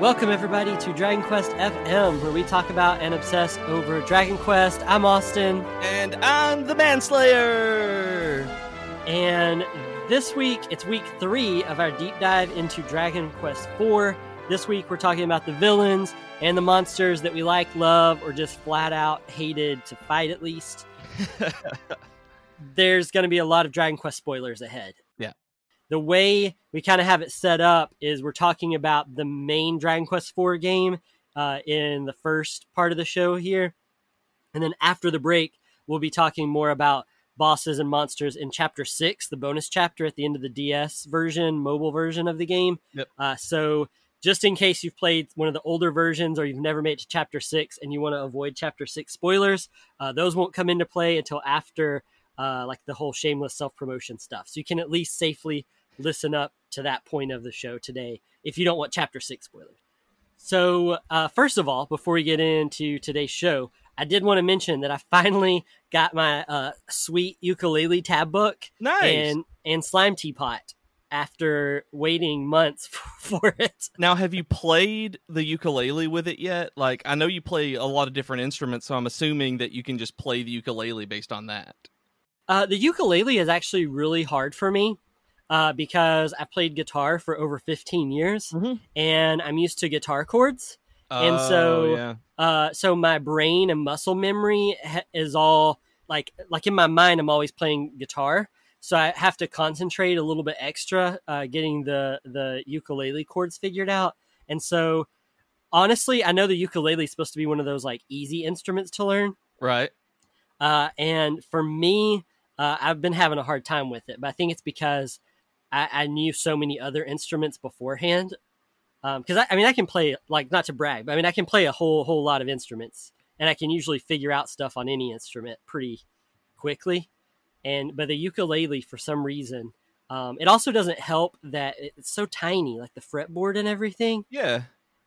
Welcome, everybody, to Dragon Quest FM, where we talk about and obsess over Dragon Quest. I'm Austin. And I'm the Manslayer. And this week, it's week three of our deep dive into Dragon Quest IV. This week, we're talking about the villains and the monsters that we like, love, or just flat out hated to fight at least. There's going to be a lot of Dragon Quest spoilers ahead the way we kind of have it set up is we're talking about the main Dragon Quest IV game uh, in the first part of the show here. And then after the break, we'll be talking more about bosses and monsters in chapter six, the bonus chapter at the end of the DS version, mobile version of the game. Yep. Uh, so, just in case you've played one of the older versions or you've never made it to chapter six and you want to avoid chapter six spoilers, uh, those won't come into play until after uh, like the whole shameless self promotion stuff. So, you can at least safely listen up to that point of the show today if you don't want chapter six spoilers. So, uh, first of all, before we get into today's show, I did want to mention that I finally got my uh, sweet ukulele tab book nice. and and slime teapot after waiting months for it. Now, have you played the ukulele with it yet? Like, I know you play a lot of different instruments, so I'm assuming that you can just play the ukulele based on that. Uh, the ukulele is actually really hard for me uh, because I played guitar for over 15 years mm-hmm. and I'm used to guitar chords. Oh, and so, yeah. uh, so my brain and muscle memory ha- is all like, like in my mind, I'm always playing guitar. So I have to concentrate a little bit extra, uh, getting the, the ukulele chords figured out. And so honestly, I know the ukulele is supposed to be one of those like easy instruments to learn. Right. Uh, and for me, uh, I've been having a hard time with it, but I think it's because I, I knew so many other instruments beforehand. Because um, I, I, mean, I can play like not to brag, but I mean, I can play a whole whole lot of instruments, and I can usually figure out stuff on any instrument pretty quickly. And but the ukulele, for some reason, um, it also doesn't help that it's so tiny, like the fretboard and everything. Yeah,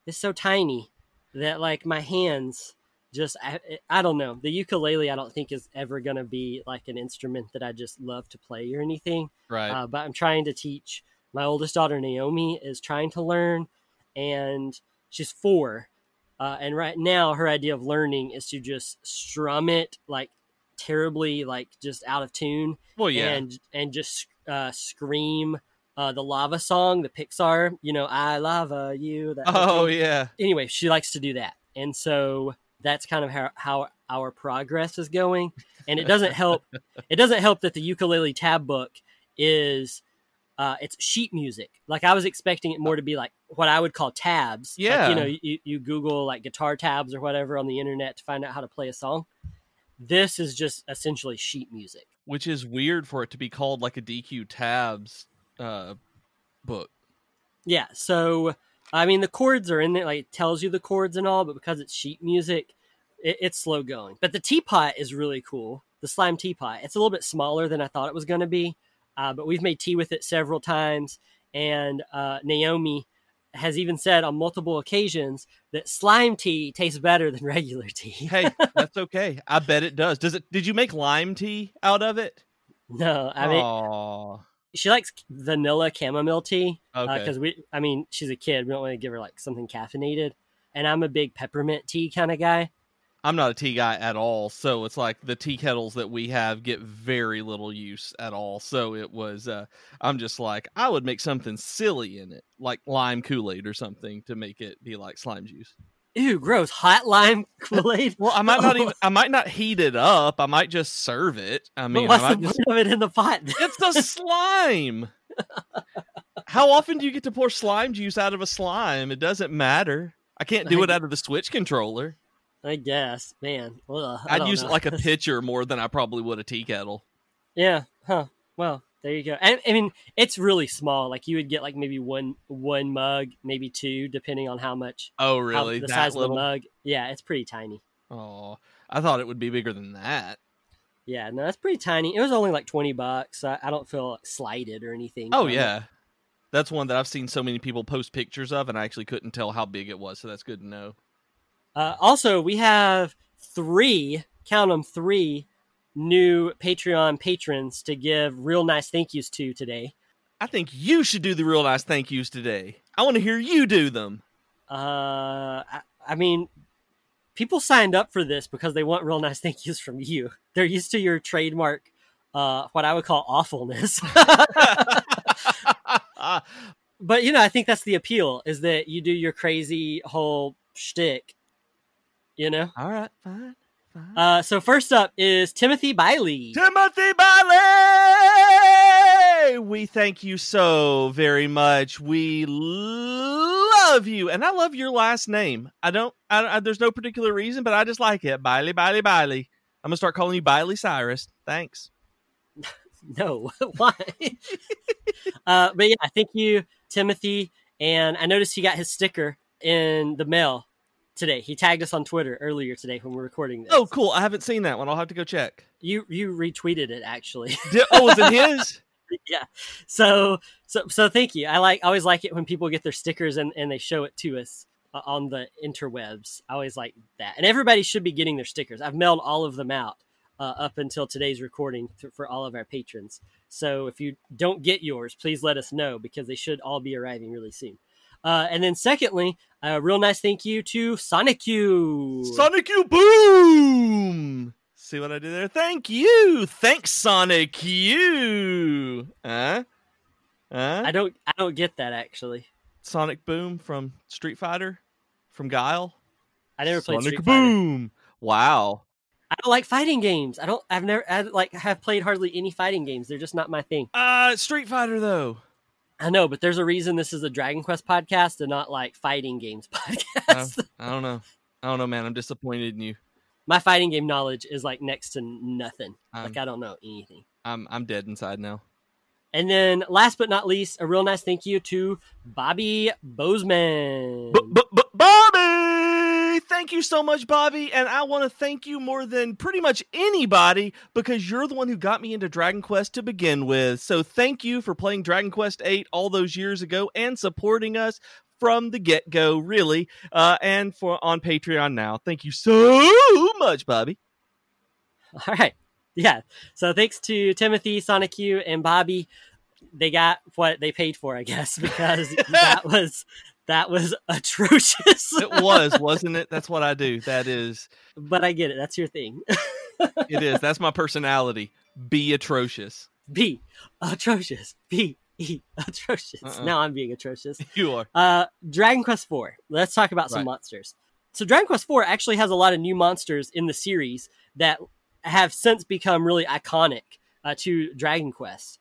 it's so tiny that like my hands just I, I don't know. The ukulele i don't think is ever going to be like an instrument that i just love to play or anything. Right. Uh, but i'm trying to teach. My oldest daughter naomi is trying to learn and she's four. Uh, and right now her idea of learning is to just strum it like terribly like just out of tune well yeah. and and just uh, scream uh, the lava song the pixar you know i lava you oh yeah. Anyway she likes to do that. And so that's kind of how, how our progress is going. And it doesn't help it doesn't help that the ukulele tab book is uh, it's sheet music. Like i was expecting it more to be like what i would call tabs. Yeah like, you know you, you google like guitar tabs or whatever on the internet to find out how to play a song. This is just essentially sheet music. Which is weird for it to be called like a dq tabs uh, book. Yeah so I mean, the chords are in there, like it tells you the chords and all, but because it's sheet music, it, it's slow going. But the teapot is really cool. The slime teapot. It's a little bit smaller than I thought it was going to be, uh, but we've made tea with it several times, and uh, Naomi has even said on multiple occasions that slime tea tastes better than regular tea. hey, that's okay. I bet it does. Does it? Did you make lime tea out of it? No, I mean, Aww she likes vanilla chamomile tea because okay. uh, we i mean she's a kid. We don't want to give her like something caffeinated. And i'm a big peppermint tea kind of guy. I'm not a tea guy at all so it's like the tea kettles that we have get very little use at all. So it was uh i'm just like i would make something silly in it like lime kool-aid or something to make it be like slime juice Ew, gross! Hot lime Kool Aid. well, I might not even. I might not heat it up. I might just serve it. I mean, but what's I the just, point of it in the pot? it's the slime. How often do you get to pour slime juice out of a slime? It doesn't matter. I can't do it out of the Switch controller. I guess, man. Ugh, I I'd use know. it like a pitcher more than I probably would a tea kettle. yeah, huh. Well, there you go. And I mean, it's really small. Like you would get like maybe one one mug, maybe two, depending on how much Oh, really? the that size little? of the mug. Yeah, it's pretty tiny. Oh, I thought it would be bigger than that. Yeah, no, that's pretty tiny. It was only like twenty bucks. I, I don't feel like slighted or anything. Oh it. yeah, that's one that I've seen so many people post pictures of, and I actually couldn't tell how big it was. So that's good to know. Uh, also, we have three, count them, three new Patreon patrons to give real nice thank yous to today. I think you should do the real nice thank yous today. I want to hear you do them. Uh, I, I mean, people signed up for this because they want real nice thank yous from you. They're used to your trademark, uh, what I would call awfulness. but you know, I think that's the appeal is that you do your crazy whole shtick. You know. All right, fine, fine. Uh, so first up is Timothy Bailey. Timothy Bailey, we thank you so very much. We love you, and I love your last name. I don't. I, I, there's no particular reason, but I just like it. Bailey, Bailey, Bailey. I'm gonna start calling you Bailey Cyrus. Thanks. No, why? uh, but yeah, thank you, Timothy. And I noticed he got his sticker in the mail today. He tagged us on Twitter earlier today when we're recording this. Oh, cool. I haven't seen that one. I'll have to go check. you you retweeted it actually. Did, oh, was it his? yeah. So so so thank you. I like I always like it when people get their stickers and and they show it to us uh, on the interwebs. I always like that. And everybody should be getting their stickers. I've mailed all of them out uh, up until today's recording th- for all of our patrons. So if you don't get yours, please let us know because they should all be arriving really soon. Uh, and then secondly, a real nice thank you to Sonic U. Sonic U Boom! See what I did there? Thank you! Thanks, Sonic U! Huh? Huh? I don't I don't get that actually. Sonic Boom from Street Fighter? From Guile? I never played Sonic Street Fighter. Boom! Wow. I don't like fighting games. I don't. I've never. I like have played hardly any fighting games. They're just not my thing. Uh, Street Fighter, though. I know, but there's a reason this is a Dragon Quest podcast and not like fighting games Uh, podcast. I don't know. I don't know, man. I'm disappointed in you. my fighting game knowledge is like next to nothing. Um, like I don't know anything. I'm I'm dead inside now. And then last but not least, a real nice thank you to Bobby Bozeman. B- b- b- Bobby! Thank you so much, Bobby. And I want to thank you more than pretty much anybody because you're the one who got me into Dragon Quest to begin with. So thank you for playing Dragon Quest 8 all those years ago and supporting us from the get go, really. Uh, and for on Patreon now. Thank you so much, Bobby. All right. Yeah. So thanks to Timothy, Sonic U, and Bobby. They got what they paid for, I guess, because that was that was atrocious. It was, wasn't it? That's what I do. That is, but I get it. That's your thing. it is. That's my personality. Be atrocious. Be atrocious. B E atrocious. Uh-uh. Now I'm being atrocious. You are. Uh, Dragon Quest IV. Let's talk about some Right. monsters. So Dragon Quest IV actually has a lot of new monsters in the series that have since become really iconic uh, to Dragon Quest.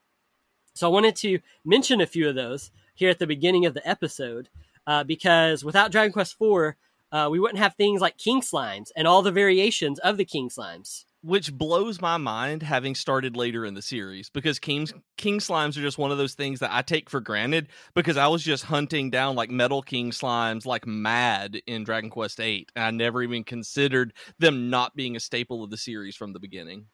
So I wanted to mention a few of those here at the beginning of the episode uh, because without Dragon Quest IV, uh, we wouldn't have things like King Slimes and all the variations of the King Slimes. which blows my mind having started later in the series because king king slimes are just one of those things that I take for granted because I was just hunting down like metal king slimes like mad in Dragon Quest 8 and I never even considered them not being a staple of the series from the beginning.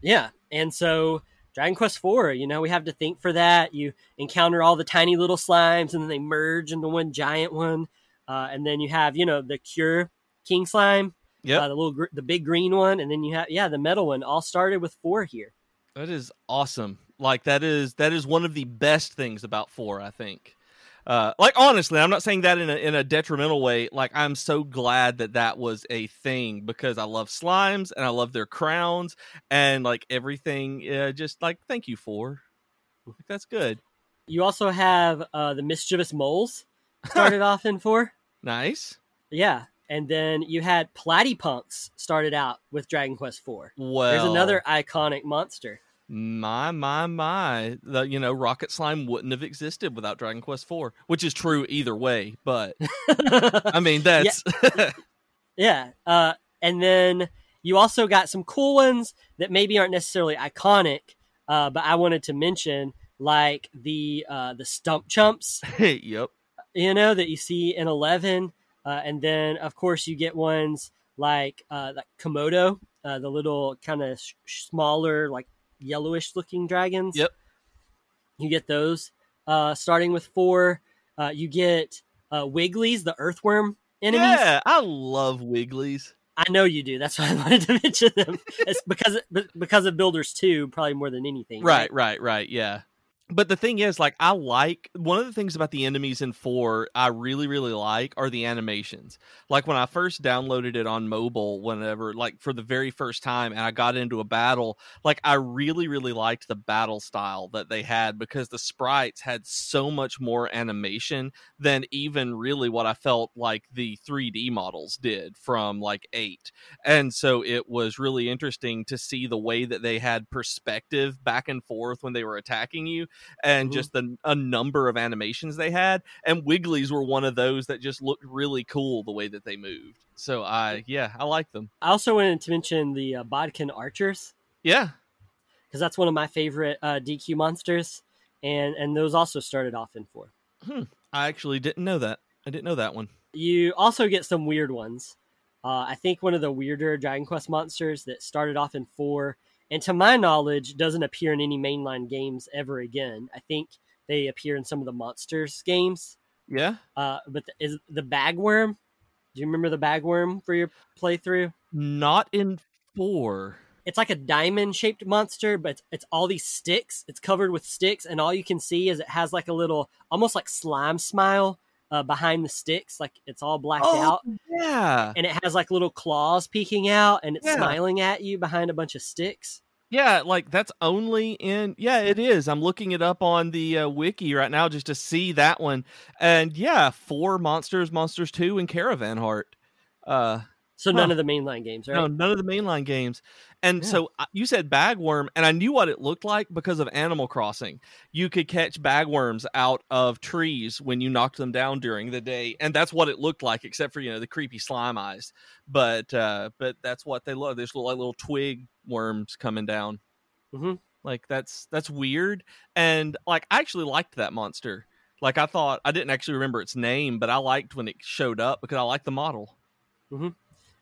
Yeah, and so Dragon Quest IV, you know, we have to think for that. You encounter all the tiny little slimes, and then they merge into one giant one, uh, and then you have, you know, the Cure King Slime, Yep. uh, the little, gr- the big green one, and then you have, yeah, the metal one. All started with four here. That is awesome. Like that is that is one of the best things about 4, I think. Uh, like honestly, I'm not saying that in a in a detrimental way. Like I'm so glad that that was a thing because I love slimes and I love their crowns and like everything. Uh, just like thank you for. Like, that's good. You also have uh, the mischievous moles started off in four. Nice. Yeah, and then you had Platypunks started out with Dragon Quest IV. Well, There's another iconic monster. My my my. The you know Rocket Slime wouldn't have existed without Dragon Quest 4, which is true either way. But I mean that's Yeah, uh, and then you also got some cool ones that maybe aren't necessarily iconic, uh, but I wanted to mention like the uh, the stump chumps. yep. You know that you see in eleven, uh, and then of course you get ones like uh, like Komodo, uh, the little kind of sh- smaller like yellowish looking dragons. Yep. You get those uh, starting with four. Uh, you get uh, Wigglies, the earthworm enemies. Yeah, I love Wigglies. I know you do. That's why I wanted to mention them. it's because because of Builders 2, probably more than anything. Right, right, right. Yeah but the thing is like i like one of the things about the enemies in 4 i really really like are the animations. Like when i first downloaded it on mobile whenever like for the very first time and i got into a battle like i really really liked the battle style that they had because the sprites had so much more animation than even really what i felt like the 3d models did from like 8 and so it was really interesting to see the way that they had perspective back and forth when they were attacking you and mm-hmm. just the a number of animations they had and wigglies were one of those that just looked really cool the way that they moved. So i yeah. i like them. I also wanted to mention the uh, bodkin archers. Yeah. Because that's one of my favorite uh, dq monsters and and those also started off in four. Hmm. i actually didn't know that. I didn't know that one. You also get some weird ones. Uh, i think one of the weirder dragon quest monsters that started off in four and to my knowledge, doesn't appear in any mainline games ever again. I think they appear in some of the monsters games. Yeah. Uh, but the, is the bagworm? Do you remember the bagworm for your playthrough? Not in four. It's like a diamond shaped monster, but it's, it's, all these sticks. It's covered with sticks, and all you can see is it has like a little, almost like slime smile uh, behind the sticks, like it's all blacked oh, out. Yeah, and it has like little claws peeking out, and it's yeah. smiling at you behind a bunch of sticks. Yeah, like that's only in. Yeah, it is. I'm looking it up on the uh, wiki right now just to see that one, and yeah, four monsters, monsters two, and Caravan Heart. Uh, so none huh. of the mainline games, right? No, none of the mainline games. And yeah. so uh, you said bagworm, and I knew what it looked like because of Animal Crossing. You could catch bagworms out of trees when you knocked them down during the day, and that's what it looked like, except for you know the creepy slime eyes. But uh, but that's what they love. There's little like little twig worms coming down. Mm-hmm. Like that's that's weird, and like I actually liked that monster. Like I thought I didn't actually remember its name, but I liked when it showed up because I liked the model. Mm-hmm.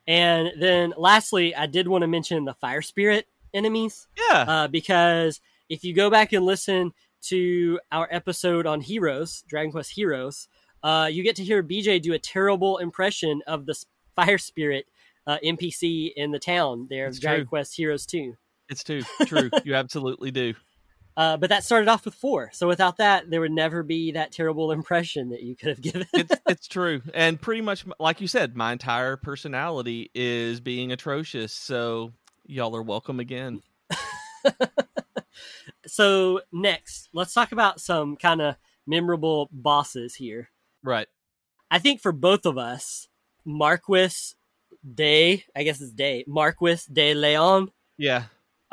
And then lastly, I did want to mention the fire spirit enemies. Yeah. Uh, because if you go back and listen to our episode on Heroes, Dragon Quest Heroes, uh, you get to hear BJ do a terrible impression of the fire spirit uh, NPC in the town there of Dragon Quest Heroes 2. It's too true. you absolutely do. Uh, but that started off with four. So without that, there would never be that terrible impression that you could have given. it's, it's true. And pretty much, like you said, my entire personality is being atrocious. So y'all are welcome again. so next, let's talk about some kind of memorable bosses here. Right. I think for both of us, Marquis de, I guess it's Day, Marquis de Leon. Yeah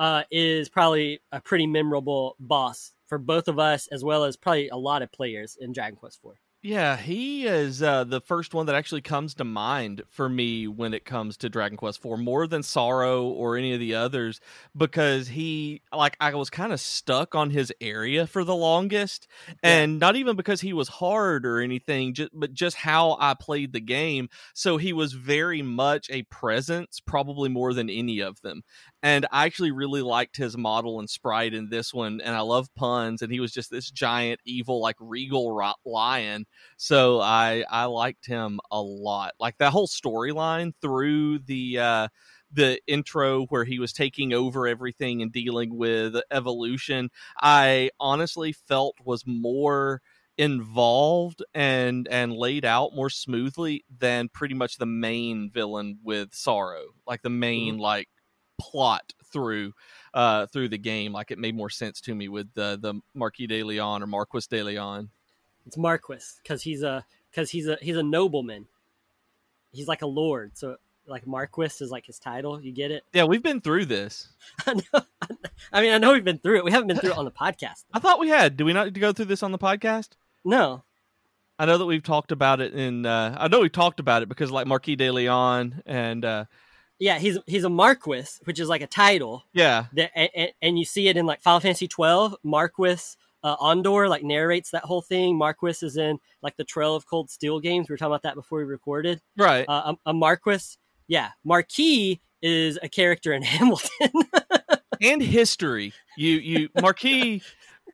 uh, is probably a pretty memorable boss for both of us, as well as probably a lot of players in Dragon Quest Four. Yeah, he is uh, the first one that actually comes to mind for me when it comes to Dragon Quest IV, more than Psaro or any of the others, because he, like, I was kind of stuck on his area for the longest, yeah. and not even because he was hard or anything, just, but just how I played the game. So he was very much a presence, probably more than any of them. And I actually really liked his model and sprite in this one, and I love puns, and he was just this giant, evil, like regal lion so I I liked him a lot. Like that whole storyline through the uh the intro where he was taking over everything and dealing with evolution, I honestly felt was more involved and and laid out more smoothly than pretty much the main villain with Psaro Like the main mm-hmm. like plot through uh through the game. Like it made more sense to me with the the Marquis de Leon or Marquis de Leon. It's Marquis because he's a because he's a he's a nobleman. He's like a lord, so like Marquis is like his title. You get it? Yeah, we've been through this. I, I mean, I know we've been through it. We haven't been through it on the podcast. I thought we had. Do we not go through this on the podcast? No. I know that we've talked about it in. Uh, I know we've talked about it because like Marquis de Leon and uh, yeah, he's he's a Marquis, which is like a title. Yeah. That and, and you see it in like Final Fantasy twelve. Marquis uh, Ondore like narrates that whole thing. Marquis is in like the Trail of Cold Steel games. We were talking about that before we recorded. Right. Uh, a, a Marquis, yeah, Marquis is a character in Hamilton. and history. You you Marquis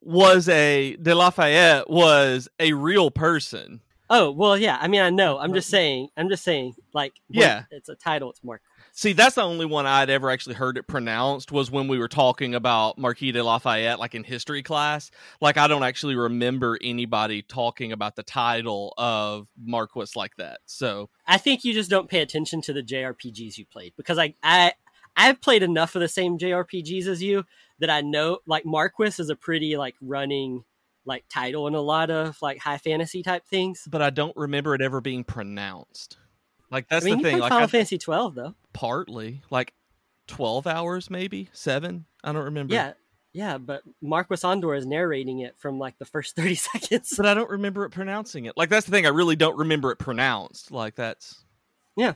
was a De Lafayette was a real person. oh well, yeah. I mean, I know. I'm just saying. I'm just saying. Like, Yeah. it's a title. It's Marquis. See, that's the only one I'd ever actually heard it pronounced was when we were talking about Marquis de Lafayette, like in history class. Like, I don't actually remember anybody talking about the title of Marquis like that. So, I think you just don't pay attention to the JRPGs you played because I I I've played enough of the same JRPGs as you that I know like Marquis is a pretty like running like title in a lot of like high fantasy type things. but I don't remember it ever being pronounced. Like, that's I mean, the thing. Like, Final I, Fantasy 12 though. Partly, like 12 hours, maybe seven. I don't remember. Yeah. Yeah, but Marquis Ondore is narrating it from like the first 30 seconds. But I don't remember it pronouncing it. Like, that's the thing. I really don't remember it pronounced. Like, that's. Yeah.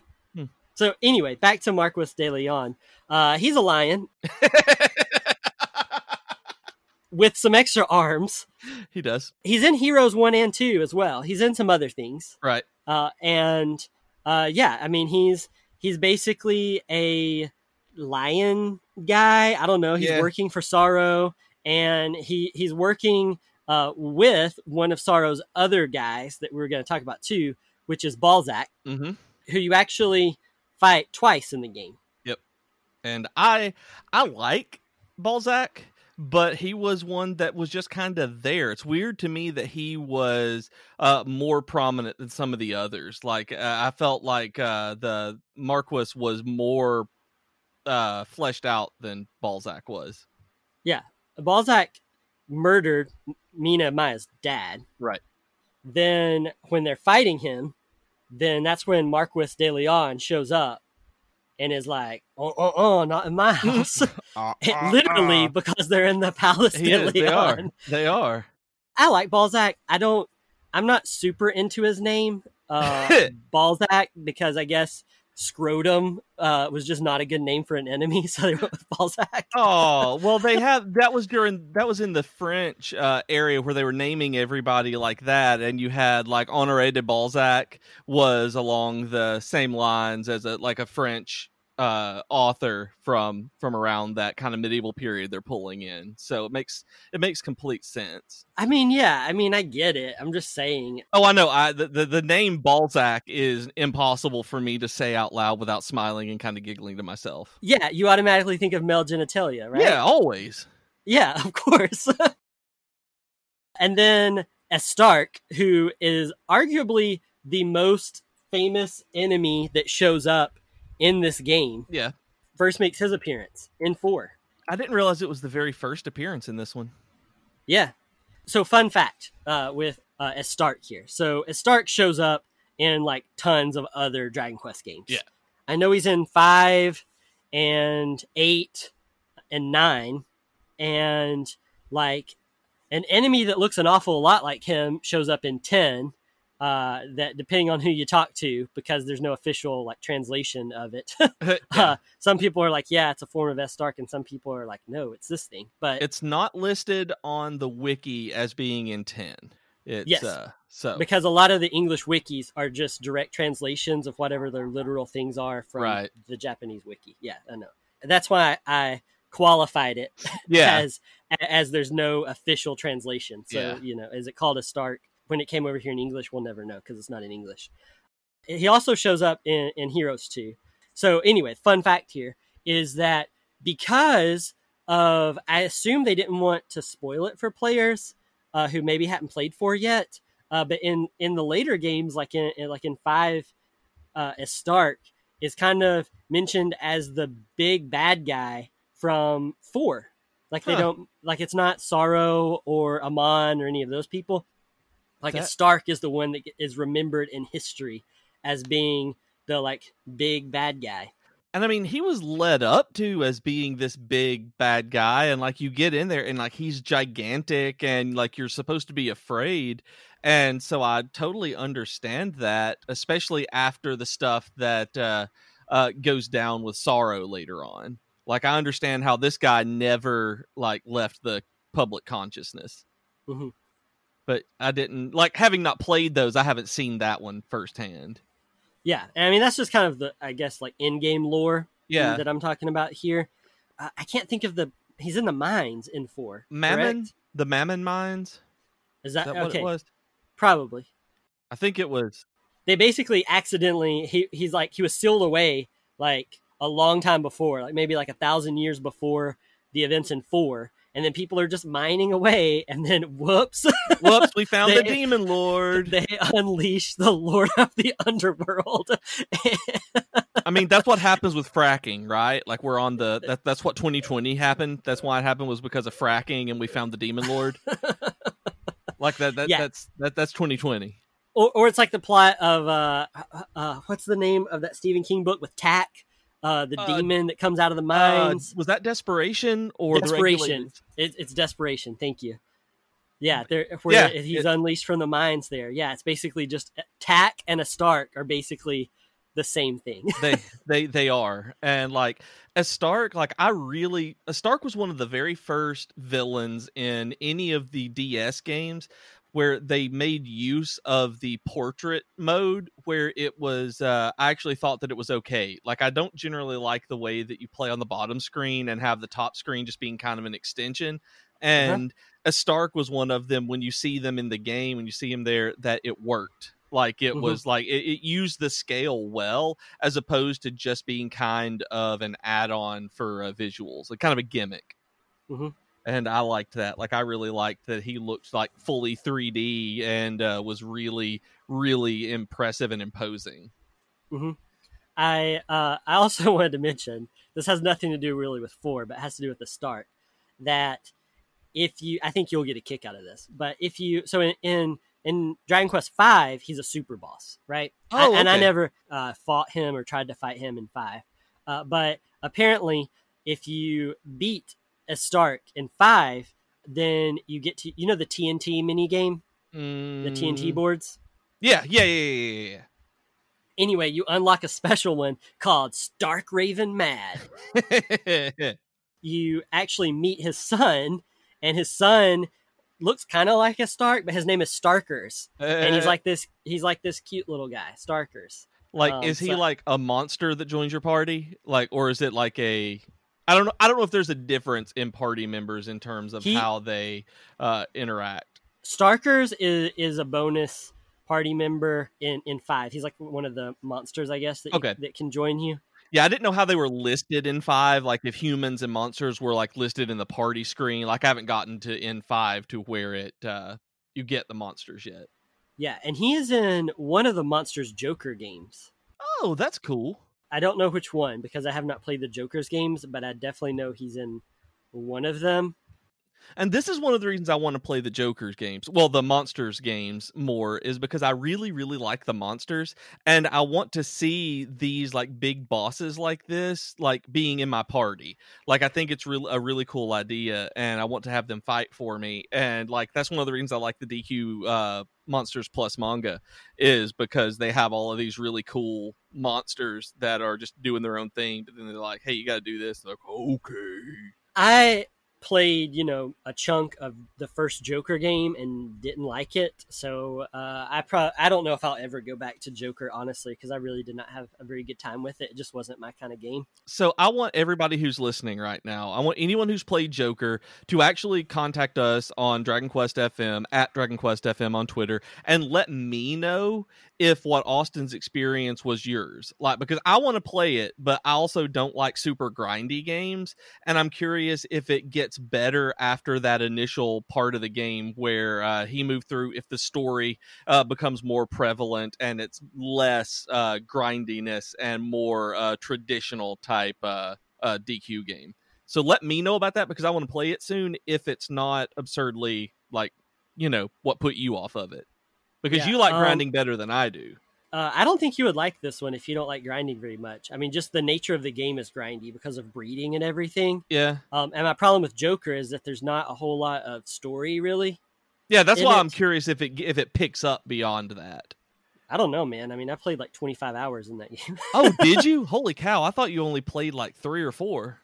So anyway, back to Marquis de Leon. Uh, he's a lion with some extra arms. he does. He's in Heroes 1 and 2 as well. He's in some other things. Right. uh, and uh, yeah, I mean he's he's basically a lion guy. I don't know. He's Yeah. working for Psaro, and he he's working uh, with one of Psaro's other guys that we are going to talk about too, which is Balzac, Mm-hmm. who you actually fight twice in the game. Yep. And I I like Balzac, but he was one that was just kind of there. It's weird to me that he was uh, more prominent than some of the others. Like uh, I felt like uh, the Marquis was more uh, fleshed out than Balzac was. Yeah, Balzac murdered Meena Maya's dad. Right. Then when they're fighting him, then that's when Marquis de Leon shows up and is like, "Oh, oh, oh, not in my house." Literally, because they're in the Palace is, they are. They are. I like Balzac. I don't. I'm not super into his name, uh, Balzac, because I guess scrotum uh, was just not a good name for an enemy, so they went with Balzac. Oh well, they have that was during that was in the French uh, area where they were naming everybody like that, and you had like Honoré de Balzac was along the same lines as a like a French uh, author from from around that kind of medieval period they're pulling in. So it makes it makes complete sense. I mean, yeah, I mean, I get it. I'm just saying. Oh, I know. I the, the the name Balzac is impossible for me to say out loud without smiling and kind of giggling to myself. Yeah, you automatically think of male genitalia, right? Yeah, always. Yeah, of course. and then Stark, who is arguably the most famous enemy that shows up in this game, Yeah. first makes his appearance in four. I didn't realize it was the very first appearance in this one. Yeah. So, fun fact uh, with uh, Stark here. So, Stark shows up in like tons of other Dragon Quest games. Yeah. I know he's in five and eight and nine, and like an enemy that looks an awful lot like him shows up in 10. Uh, that depending on who you talk to, because there's no official like translation of it. Yeah. uh, some people are like, yeah, it's a form of Estark, and some people are like, no, it's this thing. But it's not listed on the wiki as being in 10 it's Yes. uh so because a lot of the English wikis are just direct translations of whatever their literal things are from Right. the Japanese wiki. Yeah, I know. That's why I qualified it yeah as as there's no official translation. So Yeah. you know, is it called a Stark? When it came over here in English, we'll never know because it's not in English. He also shows up in, in Heroes 2. So anyway, fun fact here is that because of I assume they didn't want to spoil it for players uh, who maybe hadn't played for yet. Uh, but in in the later games, like in, in like in five, uh, as Stark is kind of mentioned as the big bad guy from four. Like they Huh. don't like it's not Psaro or Aamon or any of those people. Like That- Stark is the one that is remembered in history as being the like big bad guy. and i mean he was led up to as being this big bad guy and like you get in there and like he's gigantic and like you're supposed to be afraid and so i totally understand that especially after the stuff that uh uh, goes down with Psaro later on. Like I understand how this guy never like left the public consciousness. Mhm. But I didn't like having not played those. I haven't seen that one firsthand. Yeah, I mean that's just kind of the I guess like in game lore Yeah, that I'm talking about here. Uh, I can't think of the he's in the mines in four. Mammon, correct? the Mammon mines. Is Is that, that what it was? Probably. I think it was. They basically accidentally he he's like he was sealed away like a long time before, like maybe like a thousand years before the events in four, and then people are just mining away, and then whoops, Whoops, we found the demon lord. they unleash the Lord of the Underworld. I mean, that's what happens with fracking, right? Like we're on the that, that's what 2020 happened. That's why it happened was because of fracking and we found the demon lord. like that, that Yeah. that's that that's 2020. or, or it's like the plot of uh, uh, what's the name of that Stephen King book with Tak, uh, the Uh, demon that comes out of the Uh, mines. was that desperation or desperation. It, it's desperation. Thank you. Yeah, there Yeah, he's it- unleashed from the mines. There, yeah, it's basically just Tak and a Stark are basically the same thing. they they they are and like as stark like i really a stark was one of the very first villains in any of the ds games where they made use of the portrait mode where it was uh i actually thought that it was okay like i don't generally like the way that you play on the bottom screen and have the top screen just being kind of an extension and a stark was one of them when you see them in the game when you see him there that it worked like it Mhm. was like it, it used the scale well as opposed to just being kind of an add-on for uh, visuals like kind of a gimmick Mhm. And i liked that like i really liked that he looked like fully 3d and uh, was really really impressive and imposing I uh, I also wanted to mention this has nothing to do really with four, but it has to do with the start. That if you, I think you'll get a kick out of this. But if you, so in in, in Dragon Quest Five, he's a super boss, right? Oh, I- and I never uh, fought him or tried to fight him in five. Uh, but apparently, if you beat a Stark in five, then you get to you know the TNT mini game, the TNT Mm, boards. yeah yeah yeah yeah, yeah. Anyway, you unlock a special one called Stark Raven Mad. you actually meet his son, and his son looks kind of like a Stark, but his name is Starkers, and he's Uh, like this. He's like this cute little guy, Starkers. Like, Um, is he so- like a monster that joins your party? Like, or is it like a? I don't know. I don't know if there's a difference in party members in terms of He- how they uh, interact. Starkers is is a bonus party member in in five. He's like one of the monsters, I guess, that you- Okay. that can join you. Yeah, I didn't know how they were listed in five. Like, if humans and monsters were like listed in the party screen. Like, I haven't gotten to in five to where it uh, you get the monsters yet. Yeah, and he is in one of the Monsters Joker games. Oh, that's cool. I don't know which one because I have not played the Joker's games, but I definitely know he's in one of them. And this is one of the reasons I want to play the Joker's games. Well, the monsters games more is because I really, really like the monsters, and I want to see these like big bosses like this, like being in my party. Like I think it's real a really cool idea, and I want to have them fight for me. And like that's one of the reasons I like the DQ uh, Monsters Plus manga is because they have all of these really cool monsters that are just doing their own thing, but then they're like, "Hey, you got to do this." They're like, "Okay." I played, you know, a chunk of the first Joker game and didn't like it. So uh, I pro- I don't know if I'll ever go back to Joker honestly because I really did not have a very good time with it. It just wasn't my kind of game. So I want everybody who's listening right now, I want anyone who's played Joker to actually contact us on Dragon Quest FM at Dragon Quest FM on Twitter and let me know if what Austin's experience was yours. Like because I want to play it, but I also don't like super grindy games and I'm curious if it gets better after that initial part of the game where uh, he moved through if the story uh, becomes more prevalent and it's less uh, grindiness and more uh, traditional type uh, uh, DQ game. So let me know about that because I want to play it soon. If it's not absurdly like you know what put you off of it, because Yeah, you like um, grinding better than I do. Uh, I don't think you would like this one if you don't like grinding very much. I mean, just the nature of the game is grindy because of breeding and everything. Yeah, Um, and my problem with Joker is that there's not a whole lot of story really. yeah. That's It why I'm curious if it if it picks up beyond that. I don't know, man. I mean, I played like 25 hours in that game. oh, did you? Holy cow! I thought you only played like three or four.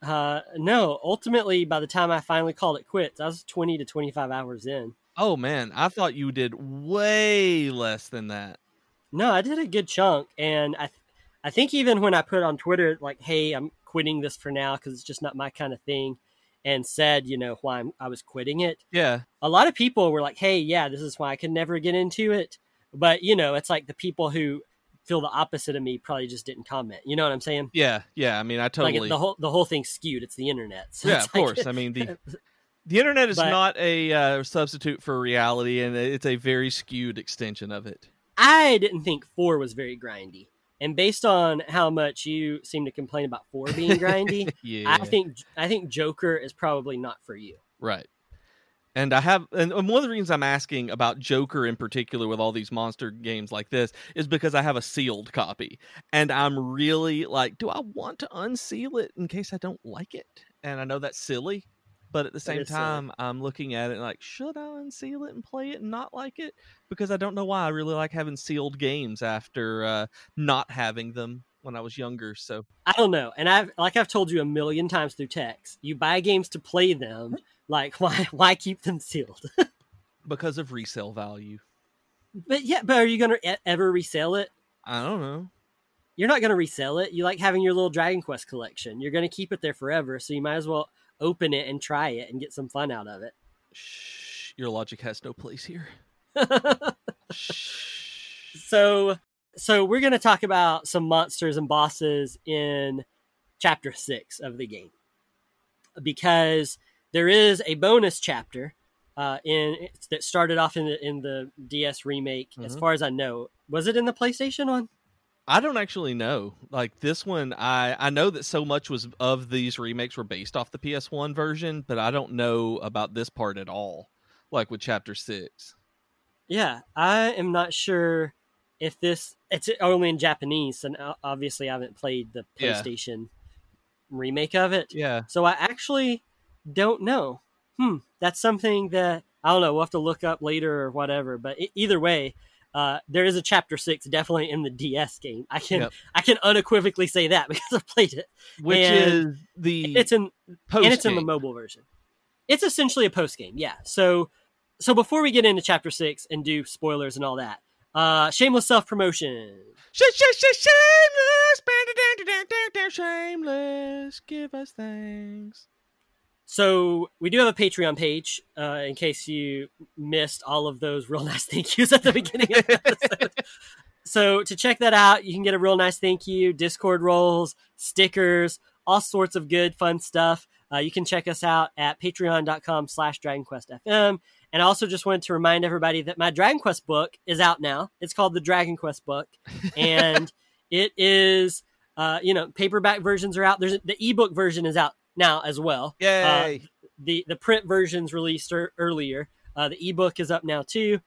Uh, no. Ultimately, by the time I finally called it quits, I was 20 to 25 hours in. Oh man, I thought you did way less than that. No, I did a good chunk, and I, th- I think even when I put on Twitter like, "Hey, I'm quitting this for now because it's just not my kind of thing," and said, you know, why I'm, I was quitting it. Yeah, a lot of people were like, "Hey, yeah, this is why I could never get into it." But you know, it's like the people who feel the opposite of me probably just didn't comment. You know what I'm saying? Yeah, yeah. I mean, I totally like the whole the whole thing's skewed. It's the internet. So yeah, of like- course. I mean the the internet is But- not a uh, substitute for reality, and it's a very skewed extension of it. I didn't think four was very grindy, and based on how much you seem to complain about four being grindy, Yeah, I think I think Joker is probably not for you. Right. And I have, and and one of the reasons I'm asking about Joker in particular with all these monster games like this is because I have a sealed copy, and I'm really like, do I want to unseal it in case I don't like it? And I know that's silly, but at the same is silly. time, I'm looking at it like, should I unseal it and play it and not like it? Because I don't know why I really like having sealed games after uh, not having them when I was younger. So I don't know, and I've like I've told you a million times through text. You buy games to play them. Like why why keep them sealed? because of resale value, but yeah, but are you gonna e- ever resell it? I don't know. You're not gonna resell it. You like having your little Dragon Quest collection. You're gonna keep it there forever, so you might as well open it and try it and get some fun out of it. Shh, your logic has no place here. So so we're going to talk about some monsters and bosses in chapter 6 of the game because there is a bonus chapter uh, in that started off in the in the DS remake as Mhm. far as I know was it in the PlayStation one I don't actually know. Like this one, I I know that so much was of these remakes were based off the PS1 version, but I don't know about this part at all. Like with Chapter Six. yeah I am not sure if this it's only in Japanese and obviously I haven't played the Yeah. PlayStation remake of it Yeah, So I actually don't know. Hmm, that's something that I don't know. We'll have to look up later or whatever. But either way, uh, there is a chapter six definitely in the DS game. I can Yep. I can unequivocally say that because I played it. which And is the It's in post and it's in the mobile version. It's essentially a post game, yeah. So so before we get into chapter six and do spoilers and all that, uh, shameless self promotion. Sh- sh- sh- shameless, shameless. Give us thanks. So we do have a Patreon page uh, in case you missed all of those real nice thank yous at the beginning of the episode. so to check that out, you can get a real nice thank you, Discord roles, stickers, all sorts of good fun stuff. Uh, you can check us out at patreon.com slash dragonquestfm. And I also just wanted to remind everybody that my Dragon Quest book is out now. It's called the Dragon Quest book. And it is, uh, you know, paperback versions are out. There's the ebook version is out now as well. Uh, the the print version's released er- earlier. Uh, the ebook is up now too.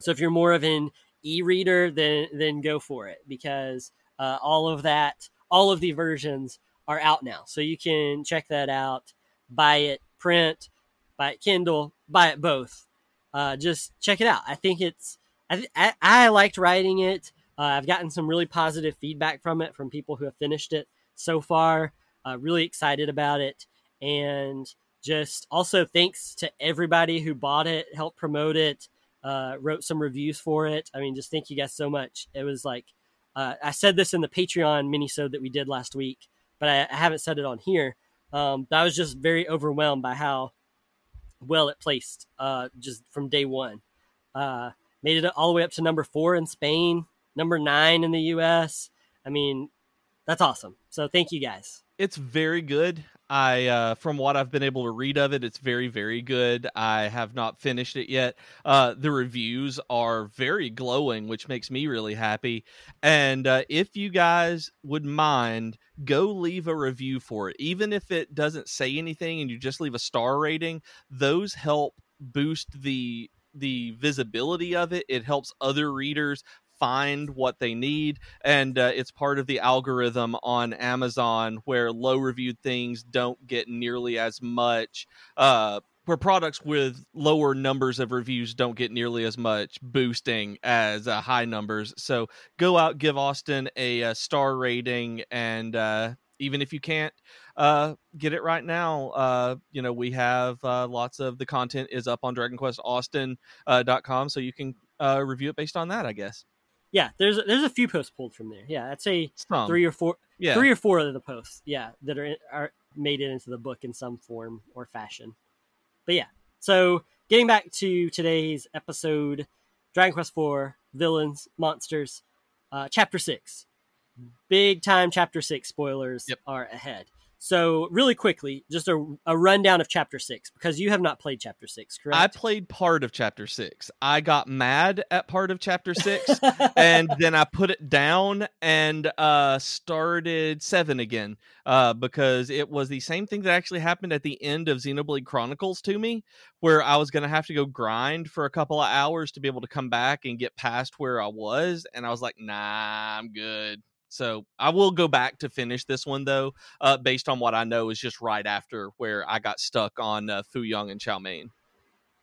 So if you're more of an e-reader, then then go for it because uh, all of that, all of the versions are out now. So you can check that out, buy it print, buy it Kindle, buy it both. Uh, just check it out. I think it's I th- I, I liked writing it. Uh, I've gotten some really positive feedback from it from people who have finished it so far. Uh, really excited about it, and just also thanks to everybody who bought it, helped promote it, uh, wrote some reviews for it. I mean, just thank you guys so much. It was like uh, I said this in the Patreon mini minisode that we did last week, but I, I haven't said it on here. Um, I was just very overwhelmed by how well it placed uh, just from day one. Uh, made it all the way up to number four in Spain, number nine in the U.S. I mean, that's awesome. So thank you guys. It's very good. I uh from what I've been able to read of it, it's very very good. I have not finished it yet. Uh the reviews are very glowing, which makes me really happy. And uh if you guys would mind, go leave a review for it. Even if it doesn't say anything and you just leave a star rating, those help boost the the visibility of it. It helps other readers find what they need and uh, it's part of the algorithm on Amazon where low reviewed things don't get nearly as much uh, where products with lower numbers of reviews don't get nearly as much boosting as uh, high numbers. So go out, give Austin a, a star rating, and uh, even if you can't uh, get it right now, uh, you know we have uh, lots of the content is up on DragonQuestAustin.com, so you can uh, review it based on that, I guess. Yeah, there's there's a few posts pulled from there. Yeah, I'd say Some. three or four, yeah. three or four of the posts. Yeah, that are are made it into the book in some form or fashion. But yeah, so getting back to today's episode, Dragon Quest IV villains monsters, uh, chapter six, big time chapter six spoilers Yep. are ahead. So really quickly, just a, a rundown of chapter six because you have not played chapter six, correct? I played part of chapter six. I got mad at part of chapter six, and then I put it down and uh, started seven again uh, because it was the same thing that actually happened at the end of Xenoblade Chronicles to me, where I was going to have to go grind for a couple of hours to be able to come back and get past where I was, and I was like, nah, I'm good. So I will go back to finish this one though, uh, based on what I know is just right after where I got stuck on uh, Fu Young and Chow Mein.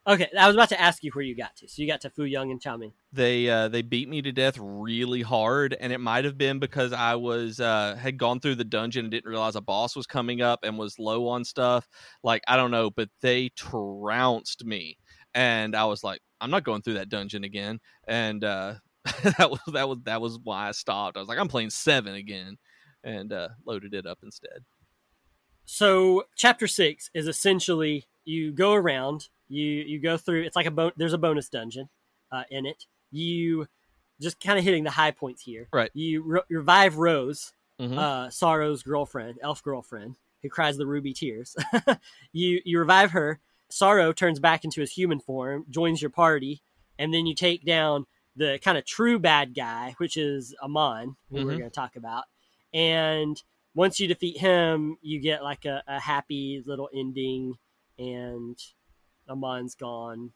okay, I was about to ask you where you got to. So you got to Fu Young and Chow Mein. they uh, they beat me to death really hard and it might have been because i was uh, had gone through the dungeon and didn't realize a boss was coming up and was low on stuff like i don't know but they trounced me and i was like i'm not going through that dungeon again and uh, that was that was that was why i stopped. I was like i'm playing seven again and uh, loaded it up instead. So chapter six is essentially you go around you you go through it's like a bon- there's a bonus dungeon uh, in it. You just kind of hitting the high points here. Right. you re- revive rose Mhm. uh, Psaro's girlfriend elf girlfriend who cries the ruby tears. You you revive her. Psaro turns back into his human form joins your party and then you take down the kind of true bad guy which is Aamon who we're Mhm. going to talk about and once you defeat him, you get like a, a happy little ending, and Aamon's gone.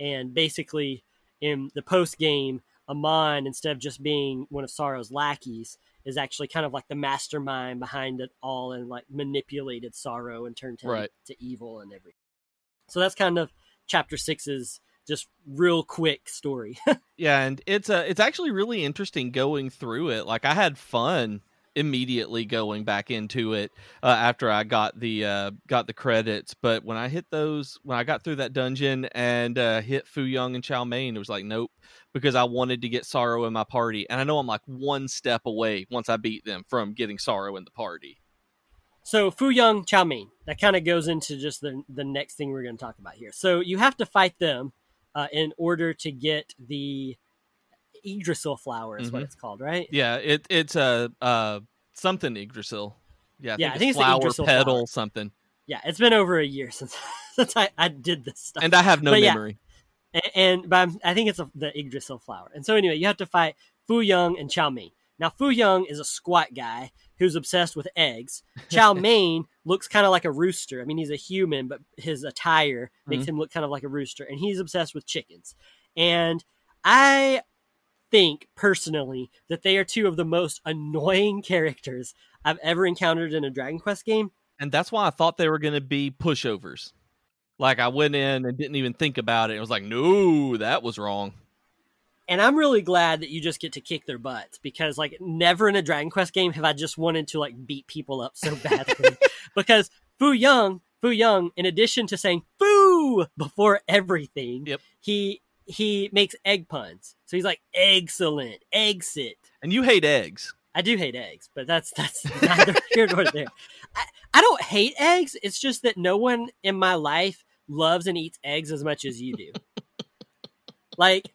And basically, in the post game, Aamon, instead of just being one of Psaro's lackeys, is actually kind of like the mastermind behind it all and like manipulated Psaro and turned him Right. to evil and everything. So that's kind of chapter six's just real quick story. Yeah, and it's uh it's actually really interesting going through it. Like I had fun immediately going back into it uh, after I got the uh got the credits, but when I hit those when I got through that dungeon and uh hit Fu Young and Chow Mein, it was like nope because I wanted to get Psaro in my party. And I know I'm like one step away once I beat them from getting Psaro in the party. So Fu Young Chow Mein, that kind of goes into just the the next thing we're going to talk about here. So you have to fight them uh, in order to get the Yggdrasil flower, is what Mhm. it's called, right? Yeah, it it's a uh, uh something Yggdrasil. Yeah, I Yeah, think, I think it's it's the flower Yggdrasil petal flower. something. Yeah, it's been over a year since since I, I did this stuff. And I have no But yeah. memory. and, and but I'm, I think it's a, the Yggdrasil flower. And so anyway, you have to fight Fu Young and Mein. Now Fu Young is a squat guy who's obsessed with eggs. Chow Mein looks kind of like a rooster. I mean, he's a human, but his attire makes mm-hmm. him look kind of like a rooster, and he's obsessed with chickens. And I think personally that they are two of the most annoying characters I've ever encountered in a Dragon Quest game. and that's why I thought they were going to be pushovers. Like I went in and didn't even think about it. It was like, no, that was wrong. And I'm really glad that you just get to kick their butts because, like, never in a Dragon Quest game have I just wanted to like beat people up so badly. because Fu Young, Fu Young, in addition to saying "Fu" before everything, Yep. he he makes egg puns. So he's like, "Excellent, exit." And you hate eggs. I do hate eggs, but that's that's neither here nor there. I, I don't hate eggs. It's just that no one in my life loves and eats eggs as much as you do. like,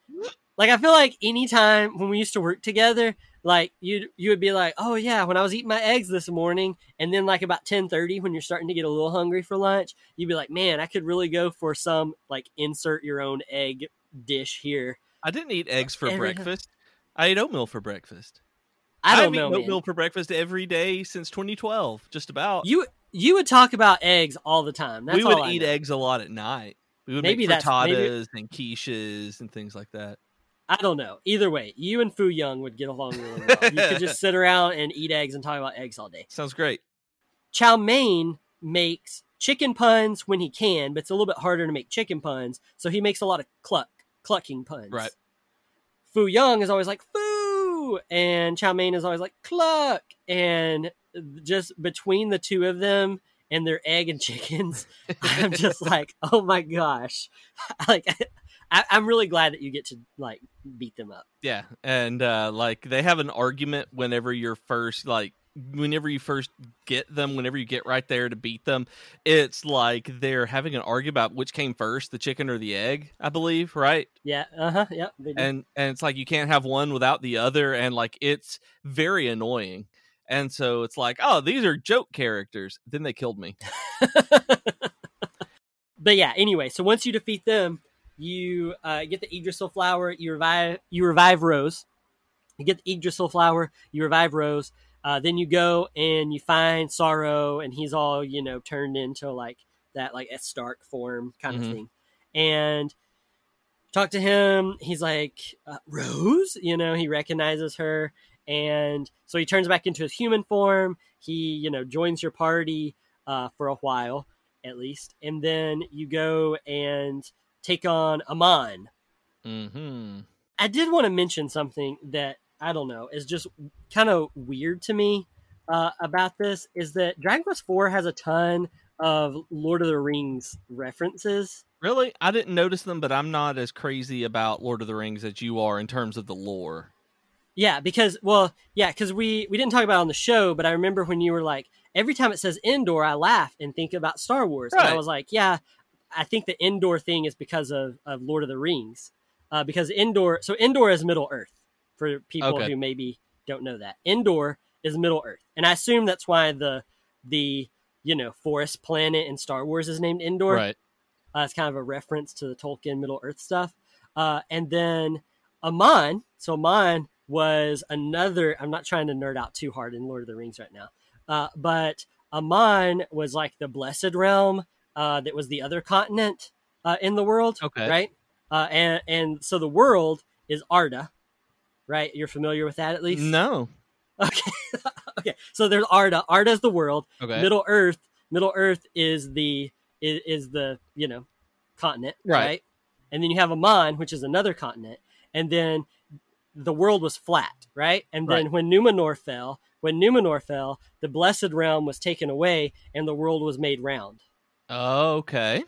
like I feel like anytime when we used to work together, like you you would be like, oh yeah, when I was eating my eggs this morning, and then like about ten thirty when you're starting to get a little hungry for lunch, you'd be like, man, I could really go for some like insert your own egg dish here. I didn't eat eggs for Every- uh, breakfast. I ate oatmeal for breakfast. I don't I've know, oatmeal for breakfast every day since 2012, just about. You you would talk about eggs all the time. That's we would eat eggs a lot at night. We would Maybe make that's- maybe- frittatas and quiches and things like that. I don't know. Either way, you and Fu Young would get along really well. you could just sit around and eat eggs and talk about eggs all day. Sounds great. Chow Mein makes chicken puns when he can, but it's a little bit harder to make chicken puns. So he makes a lot of cluck clucking puns. Right. Fu Young is always like foo, and Chow Mein is always like cluck, and just between the two of them and their egg and chickens, I'm just like, oh my gosh, like I, I'm really glad that you get to like beat them up. Yeah, and uh, like they have an argument whenever you're first like whenever you first get them, whenever you get right there to beat them, it's like they're having an argument about which came first, the chicken or the egg, I believe, right? Yeah, uh huh, yeah. And and it's like you can't have one without the other, and like it's very annoying. And so it's like, oh, these are joke characters. Then they killed me. but yeah, anyway, so once you defeat them, you uh, get the Yggdrasil flower. You revive. You revive Rose. You get the Yggdrasil flower. You revive Rose. Uh, then you go and you find Psaro, and he's all you know turned into like that like Estark form kind Mhm. of thing. And talk to him. He's like uh, Rose. You know, he recognizes her, and so he turns back into his human form. He you know joins your party uh, for a while at least, and then you go and take on Aamon. hmm I did want to mention something that I don't know is just kind of weird to me uh, about this is that Dragon Quest IV has a ton of Lord of the Rings references. Really, I didn't notice them, but I'm not as crazy about Lord of the Rings as you are in terms of the lore. Yeah, because well, yeah, because we we didn't talk about it on the show, but I remember when you were like, every time it says Endor, I laugh and think about Star Wars, and I was like, yeah, I think the Endor thing is because of of Lord of the Rings, uh, because Endor, so Endor is Middle Earth for people Okay. who maybe don't know that indoor is Middle Earth, and I assume that's why the the you know forest planet in Star Wars is named Endor. Right. Uh, it's kind of a reference to the Tolkien Middle Earth stuff. Uh, and then Amon, so Amon was another. I'm not trying to nerd out too hard in Lord of the Rings right now, uh, but Amon was like the Blessed Realm uh, that was the other continent uh, in the world. Okay. right? Uh, and and so the world is Arda, right? You're familiar with that at least. No. Okay. okay. So there's Arda. Arda is the world. Okay. Middle Earth. Middle Earth is the is, is the you know continent, Right. right. And then you have Amon, which is another continent, and then the world was flat, right? And then Right. when Numenor fell, when Numenor fell, the Blessed Realm was taken away, and the world was made round. Okay.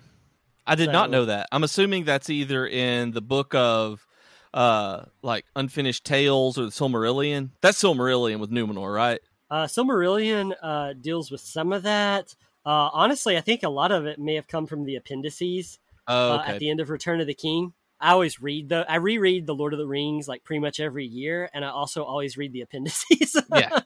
I did not know that. I'm assuming that's either in the book of uh like unfinished tales or the Silmarillion. That's Silmarillion with Numenor, right? Uh, Silmarillion uh, deals with some of that. Uh, honestly, I think a lot of it may have come from the appendices. Oh, uh, at the end of Return of the King. I always read the I reread the Lord of the Rings like pretty much every year, and I also always read the appendices. Yeah.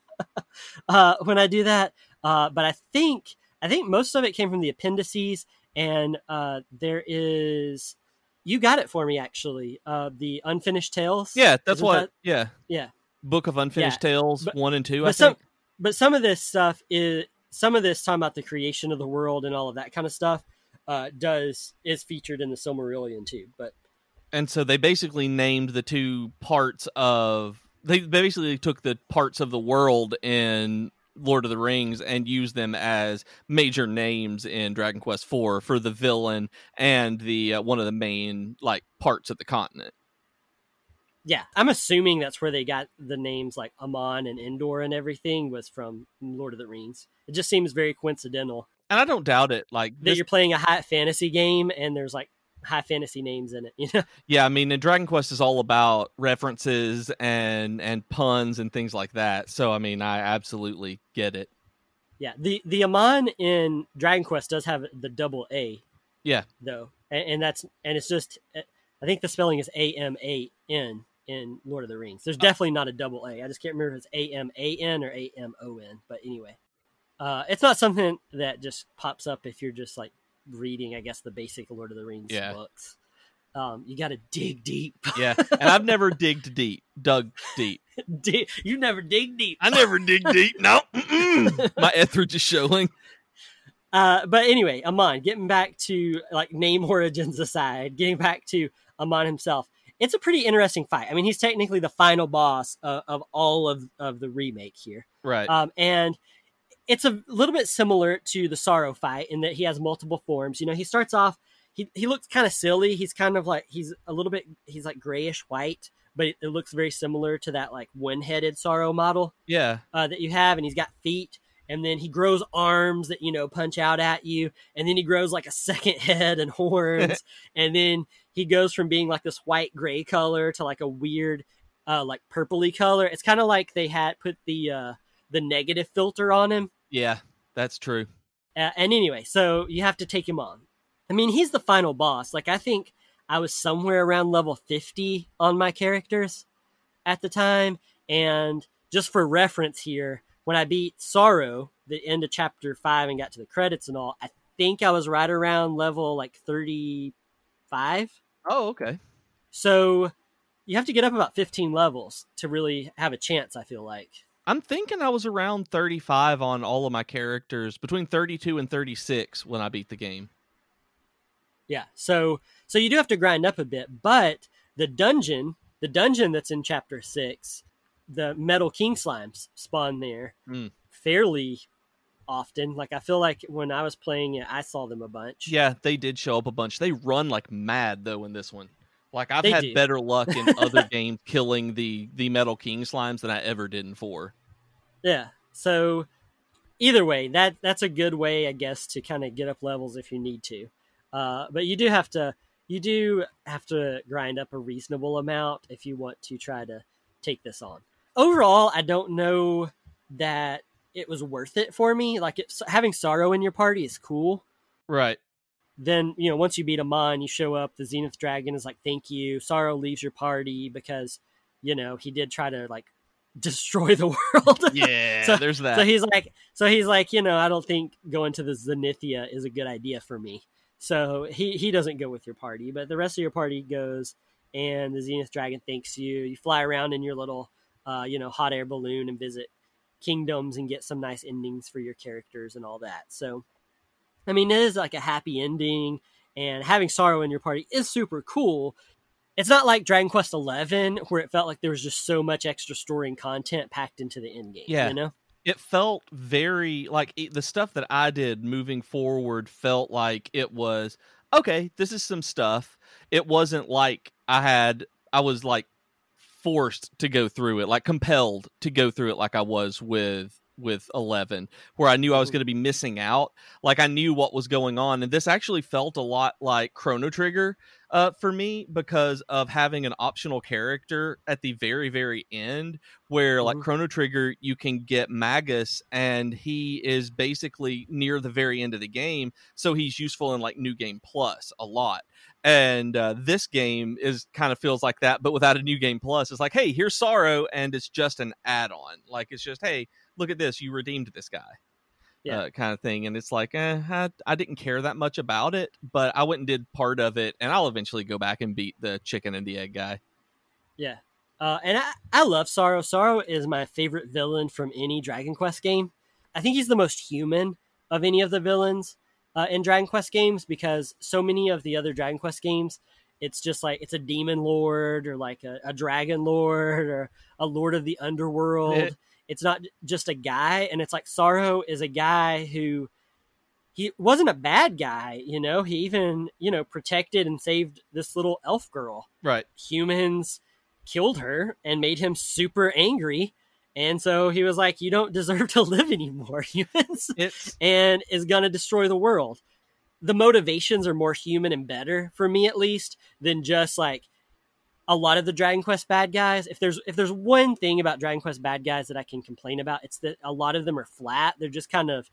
uh, when I do that, uh, but I think I think most of it came from the appendices, and uh, there is you got it for me actually. Uh, the unfinished tales. yeah, that's Isn't what. that- yeah. Yeah. Book of Unfinished Yeah, Tales but- one and two. I but some think. but some of this stuff is some of this talking about the creation of the world and all of that kind of stuff uh, does is featured in the Silmarillion too. But and so they basically named the two parts of they basically took the parts of the world in Lord of the Rings and use them as major names in Dragon Quest IV for the villain and the uh, one of the main like parts of the continent. yeah, I'm assuming that's where they got the names like Amon and Endor and everything was from Lord of the Rings. It just seems very coincidental And I don't doubt it. Like that this, you're playing a high fantasy game and there's like high fantasy names in it. You know, yeah, I mean, and Dragon Quest is all about references and and puns and things like that. So I mean, I absolutely get it. yeah. The the Aamon in Dragon Quest does have the double A. Yeah. though, and, and that's and it's just I think the spelling is A M A N in Lord of the Rings. There's definitely not a double A. I just can't remember if it's A M A N or A M O N. But anyway, uh, it's not something that just pops up if you're just like reading, I guess, the basic Lord of the Rings Yeah. books. Um, you got to dig deep. Yeah, and I've never digged deep, dug deep. Dig- you never dig deep. I never dig deep. No, Mm-mm. my Etheridge is showing. Uh, but anyway, Aamon, getting back to like name origins aside, getting back to Aamon himself, it's a pretty interesting fight. I mean, he's technically the final boss uh, of all of, of the remake here. Right. Um, and it's a little bit similar to the Psaro fight in that he has multiple forms. You know, he starts off he he looks kind of silly. He's kind of like he's a little bit he's like grayish white, but it, it looks very similar to that like one-headed Psaro model Yeah. uh, that you have, and he's got feet. And then he grows arms that you know punch out at you, and then he grows like a second head and horns, and then he goes from being like this white gray color to like a weird, uh, like purpley color. It's kind of like they had put the uh, the negative filter on him. Yeah. That's true. Uh, and anyway, so you have to take him on. I mean, he's the final boss. Like I think I was somewhere around level 50 on my characters at the time. And just for reference here, when I beat Psaro, the end of chapter 5 and got to the credits and all, I think I was right around level like 35. Oh, okay. So you have to get up about 15 levels to really have a chance, I feel like. I'm thinking I was around 35 on all of my characters, between 32 and 36 when I beat the game. Yeah. So so you do have to grind up a bit, but the dungeon, the dungeon that's in chapter six, the metal king slimes spawn there Mm. fairly often. Like I feel like when I was playing it, I saw them a bunch. Yeah, they did show up a bunch. They run like mad though in this one. Like I've They had do. better luck in other games killing the the Metal King slimes than I ever did in four. Yeah. So either way, that that's a good way, I guess, to kind of get up levels if you need to. Uh, but you do have to you do have to grind up a reasonable amount if you want to try to take this on. Overall, I don't know that it was worth it for me. Like it, having Psaro in your party is cool. Right. Then you know once you beat him on, you show up. The Zenith Dragon is like, "Thank you." Psaro leaves your party because you know he did try to like destroy the world. Yeah, So- there's that. So he's like, so he's like, you know, I don't think going to the Zenithia is a good idea for me. So he he doesn't go with your party, but the rest of your party goes, and the Zenith Dragon thanks you. You fly around in your little, uh, you know, hot air balloon and visit kingdoms and get some nice endings for your characters and all that. So, I mean, it is like a happy ending, and having Psaro in your party is super cool. It's not like Dragon Quest Eleven where it felt like there was just so much extra story and content packed into the end game. Yeah. you know. it felt very like it, the stuff that I did moving forward felt like it was okay. This is some stuff. It wasn't like I had I was like forced to go through it, like compelled to go through it, like I was with with 11 where i knew i was Mhm. going to be missing out like i knew what was going on and this actually felt a lot like chrono trigger uh, for me because of having an optional character at the very very end where like Mhm. chrono trigger you can get magus and he is basically near the very end of the game so he's useful in like new game plus a lot and uh, this game is kind of feels like that but without a new game plus it's like hey here's Psaro and it's just an add-on like it's just hey look at this you redeemed this guy Yeah. uh, kind of thing and it's like eh, I, I didn't care that much about it but i went and did part of it and i'll eventually go back and beat the chicken and the egg guy Yeah. Uh, and I, I love Psaro. Psaro is my favorite villain from any Dragon Quest game. I think he's the most human of any of the villains uh, in Dragon Quest games because so many of the other Dragon Quest games, it's just like it's a demon lord or like a, a dragon lord or a lord of the underworld. It's not just a guy. And it's like Psaro is a guy who he wasn't a bad guy, you know, he even, you know, protected and saved this little elf girl right humans killed her and made him super angry. And so he was like, You don't deserve to live anymore, humans, it's and is going to destroy the world. The motivations are more human and better, for me at least, than just like a lot of the Dragon Quest bad guys. If there's if there's one thing about Dragon Quest bad guys that I can complain about, it's that a lot of them are flat. They're just kind of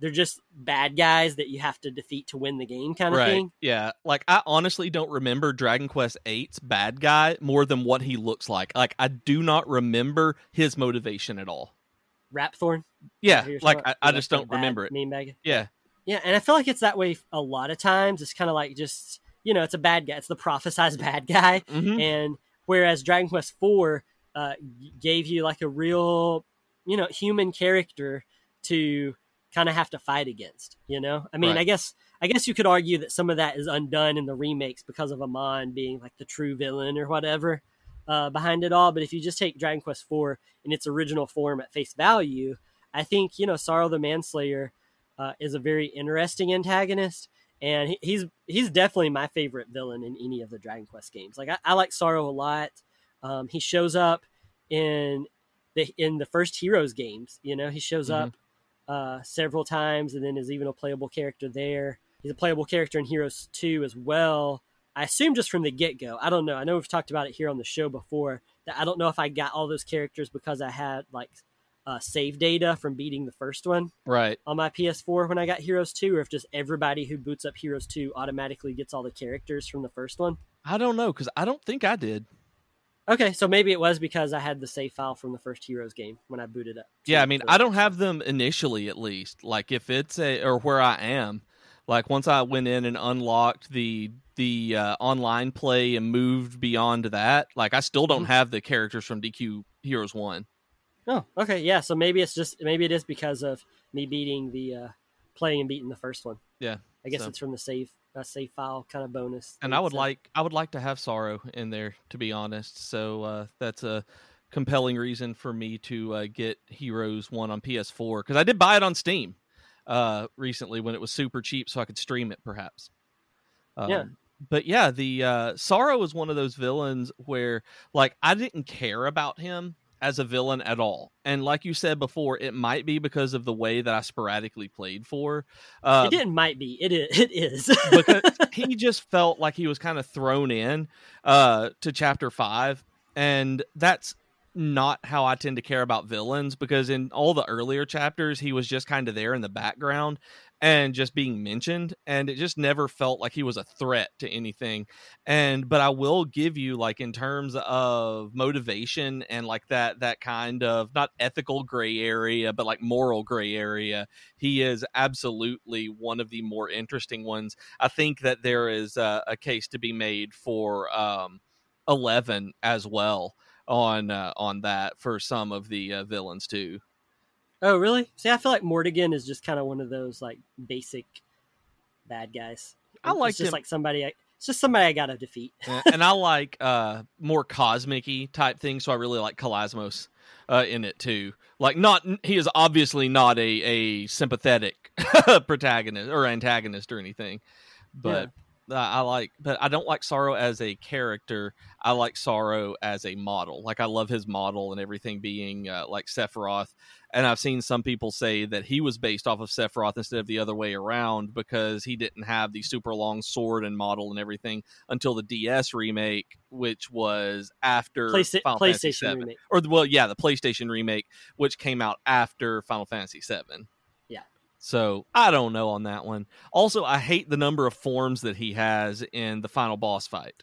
they're just bad guys that you have to defeat to win the game kind of right thing. yeah like i honestly don't remember dragon quest 8's bad guy more than what he looks like like i do not remember his motivation at all Rapthorn. yeah like i, I just don't remember it Mean bag. yeah Yeah, and I feel like it's that way a lot of times. It's kind of like just you know, it's a bad guy. It's the prophesized bad guy. Mhm. And whereas Dragon Quest Four uh, gave you like a real, you know, human character to kind of have to fight against. You know, I mean, Right. I guess I guess you could argue that some of that is undone in the remakes because of Aamon being like the true villain or whatever uh, behind it all. But if you just take Dragon Quest IV in its original form at face value, I think you know Psaro the Manslayer uh, is a very interesting antagonist, and he, he's he's definitely my favorite villain in any of the Dragon Quest games. Like I, I like Psaro a lot. Um, he shows up in the in the first Heroes games. You know, he shows Mhm. up uh, several times, and then is even a playable character there. He's a playable character in Heroes Two as well. I assume just from the get go. I don't know. I know we've talked about it here on the show before. That I don't know if I got all those characters because I had like uh, save data from beating the first one Right. on my PS4 when I got Heroes 2, or if just everybody who boots up Heroes 2 automatically gets all the characters from the first one. I don't know because I don't think I did. Okay, so maybe it was because I had the save file from the first Heroes game when I booted up. Yeah, I mean, I don't have them initially, at least. Like if it's a or where I am, like once I went in and unlocked the the uh, online play and moved beyond that, like I still don't Mhm. have the characters from DQ Heroes One. Oh, okay, yeah. So maybe it's just maybe it is because of me beating the uh, playing and beating the first one. Yeah, I guess so- it's from the save uh, save file kind of bonus. and I would so- like I would like to have Psaro in there, to be honest. So uh, that's a compelling reason for me to uh, get Heroes One on PS4 because I did buy it on Steam uh, recently when it was super cheap, so I could stream it, perhaps. Um, Yeah. But yeah, the uh, Psaro is one of those villains where, like, I didn't care about him as a villain at all, and like you said before, it might be because of the way that I sporadically played for. Uh, it didn't might be. It is. It is. because he just felt like he was kind of thrown in uh to chapter 5 and that's not how I tend to care about villains because in all the earlier chapters he was just kind of there in the background and just being mentioned and it just never felt like he was a threat to anything and but I will give you like in terms of motivation and like that that kind of not ethical gray area but like moral gray area he is absolutely one of the more interesting ones I think that there is a, a case to be made for um, Eleven as well on uh, on that for some of the uh, villains too. Oh really see i feel like Mordegon is just kind of one of those like basic bad guys I It's liked just him. like somebody I, it's just somebody i gotta defeat and I like uh, more cosmic-y type things, so I really like Calasmos uh, in it too. Like, not he is obviously not a a sympathetic protagonist or antagonist or anything, but. Uh, I like, but I don't like Psaro as a character. I like Psaro as a model. Like I love his model and everything being uh, like Sephiroth. And I've seen some people say that he was based off of Sephiroth instead of the other way around because he didn't have the super long sword and model and everything until the DS remake, which was after Playsta- Final Fantasy playstation remake or well, yeah, the PlayStation remake, which came out after Final Fantasy VII. So I don't know on that one. Also, I hate the number of forms that he has in the final boss fight.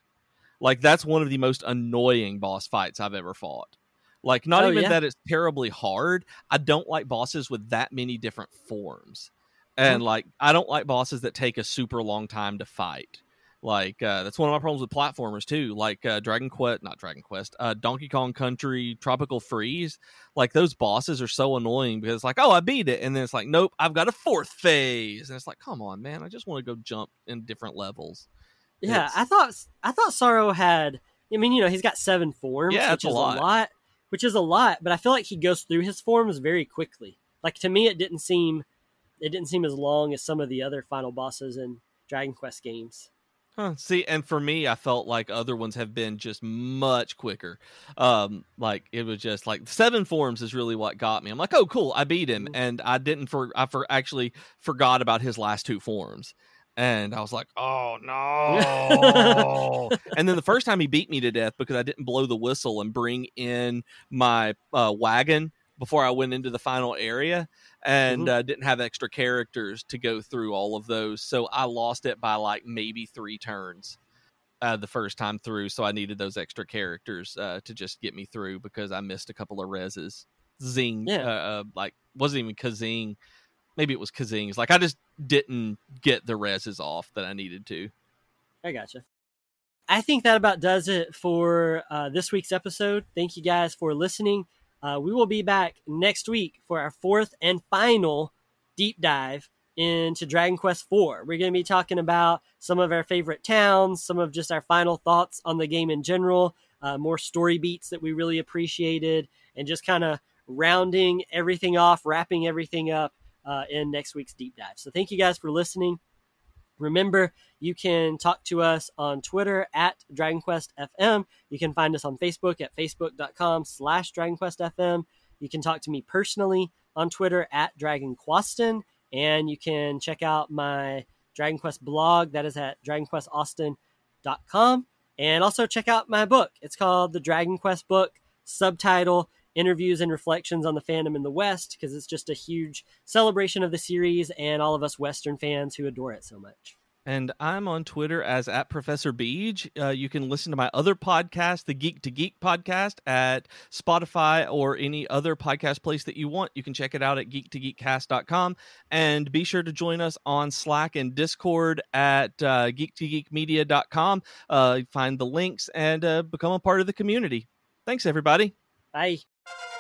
Like that's one of the most annoying boss fights I've ever fought. Like not Oh, even yeah? that it's terribly hard. I don't like bosses with that many different forms. And like I don't like bosses that take a super long time to fight. Like uh, that's one of my problems with platformers too. Like uh, Dragon Quest, not Dragon Quest, uh, Donkey Kong Country, Tropical Freeze. Like those bosses are so annoying because it's like, oh, I beat it, and then it's like, nope, I've got a fourth phase, and it's like, come on, man, I just want to go jump in different levels. Yeah, It's- I thought I thought Psaro had. I mean, you know, he's got seven forms, Yeah, which that's a is lot. which is a lot. But I feel like he goes through his forms very quickly. Like to me, it didn't seem it didn't seem as long as some of the other final bosses in Dragon Quest games. Huh. See, and for me, I felt like other ones have been just much quicker. Um, like it was just like seven forms is really what got me. I'm like, oh, cool, I beat him, Mhm. and I didn't for I for actually forgot about his last two forms, and I was like, oh no. and then the first time he beat me to death because I didn't blow the whistle and bring in my uh, wagon before I went into the final area and Mhm. uh, didn't have extra characters to go through all of those. So I lost it by like maybe three turns uh, the first time through. So I needed those extra characters uh, to just get me through because I missed a couple of reses. Zing, Yeah. uh, uh, like wasn't even Kazing. Maybe it was Kazing's. Like I just didn't get the reses off that I needed to. I gotcha. I think that about does it for uh, this week's episode. Thank you guys for listening. Uh, we will be back next week for our fourth and final deep dive into Dragon Quest IV. We're going to be talking about some of our favorite towns, some of just our final thoughts on the game in general, uh, more story beats that we really appreciated, and just kind of rounding everything off, wrapping everything up uh, in next week's deep dive. So thank you guys for listening. Remember, you can talk to us on Twitter at DragonQuestFM. You can find us on Facebook at facebook.com slash DragonQuestFM. You can talk to me personally on Twitter at DragonQueston. And you can check out my Dragon Quest blog. That is at DragonQuestAustin.com. And also check out my book. It's called The Dragon Quest Book, subtitle Interviews and Reflections on the Fandom in the West, because it's just a huge celebration of the series and all of us Western fans who adore it so much. And I'm on Twitter as at Professor Beej. Uh, you can listen to my other podcast, the Geek to Geek podcast, at Spotify or any other podcast place that you want. You can check it out at geektogeekcast.com. And be sure to join us on Slack and Discord at uh, geektogeekmedia.com. Uh, find the links and uh, become a part of the community. Thanks, everybody. Bye you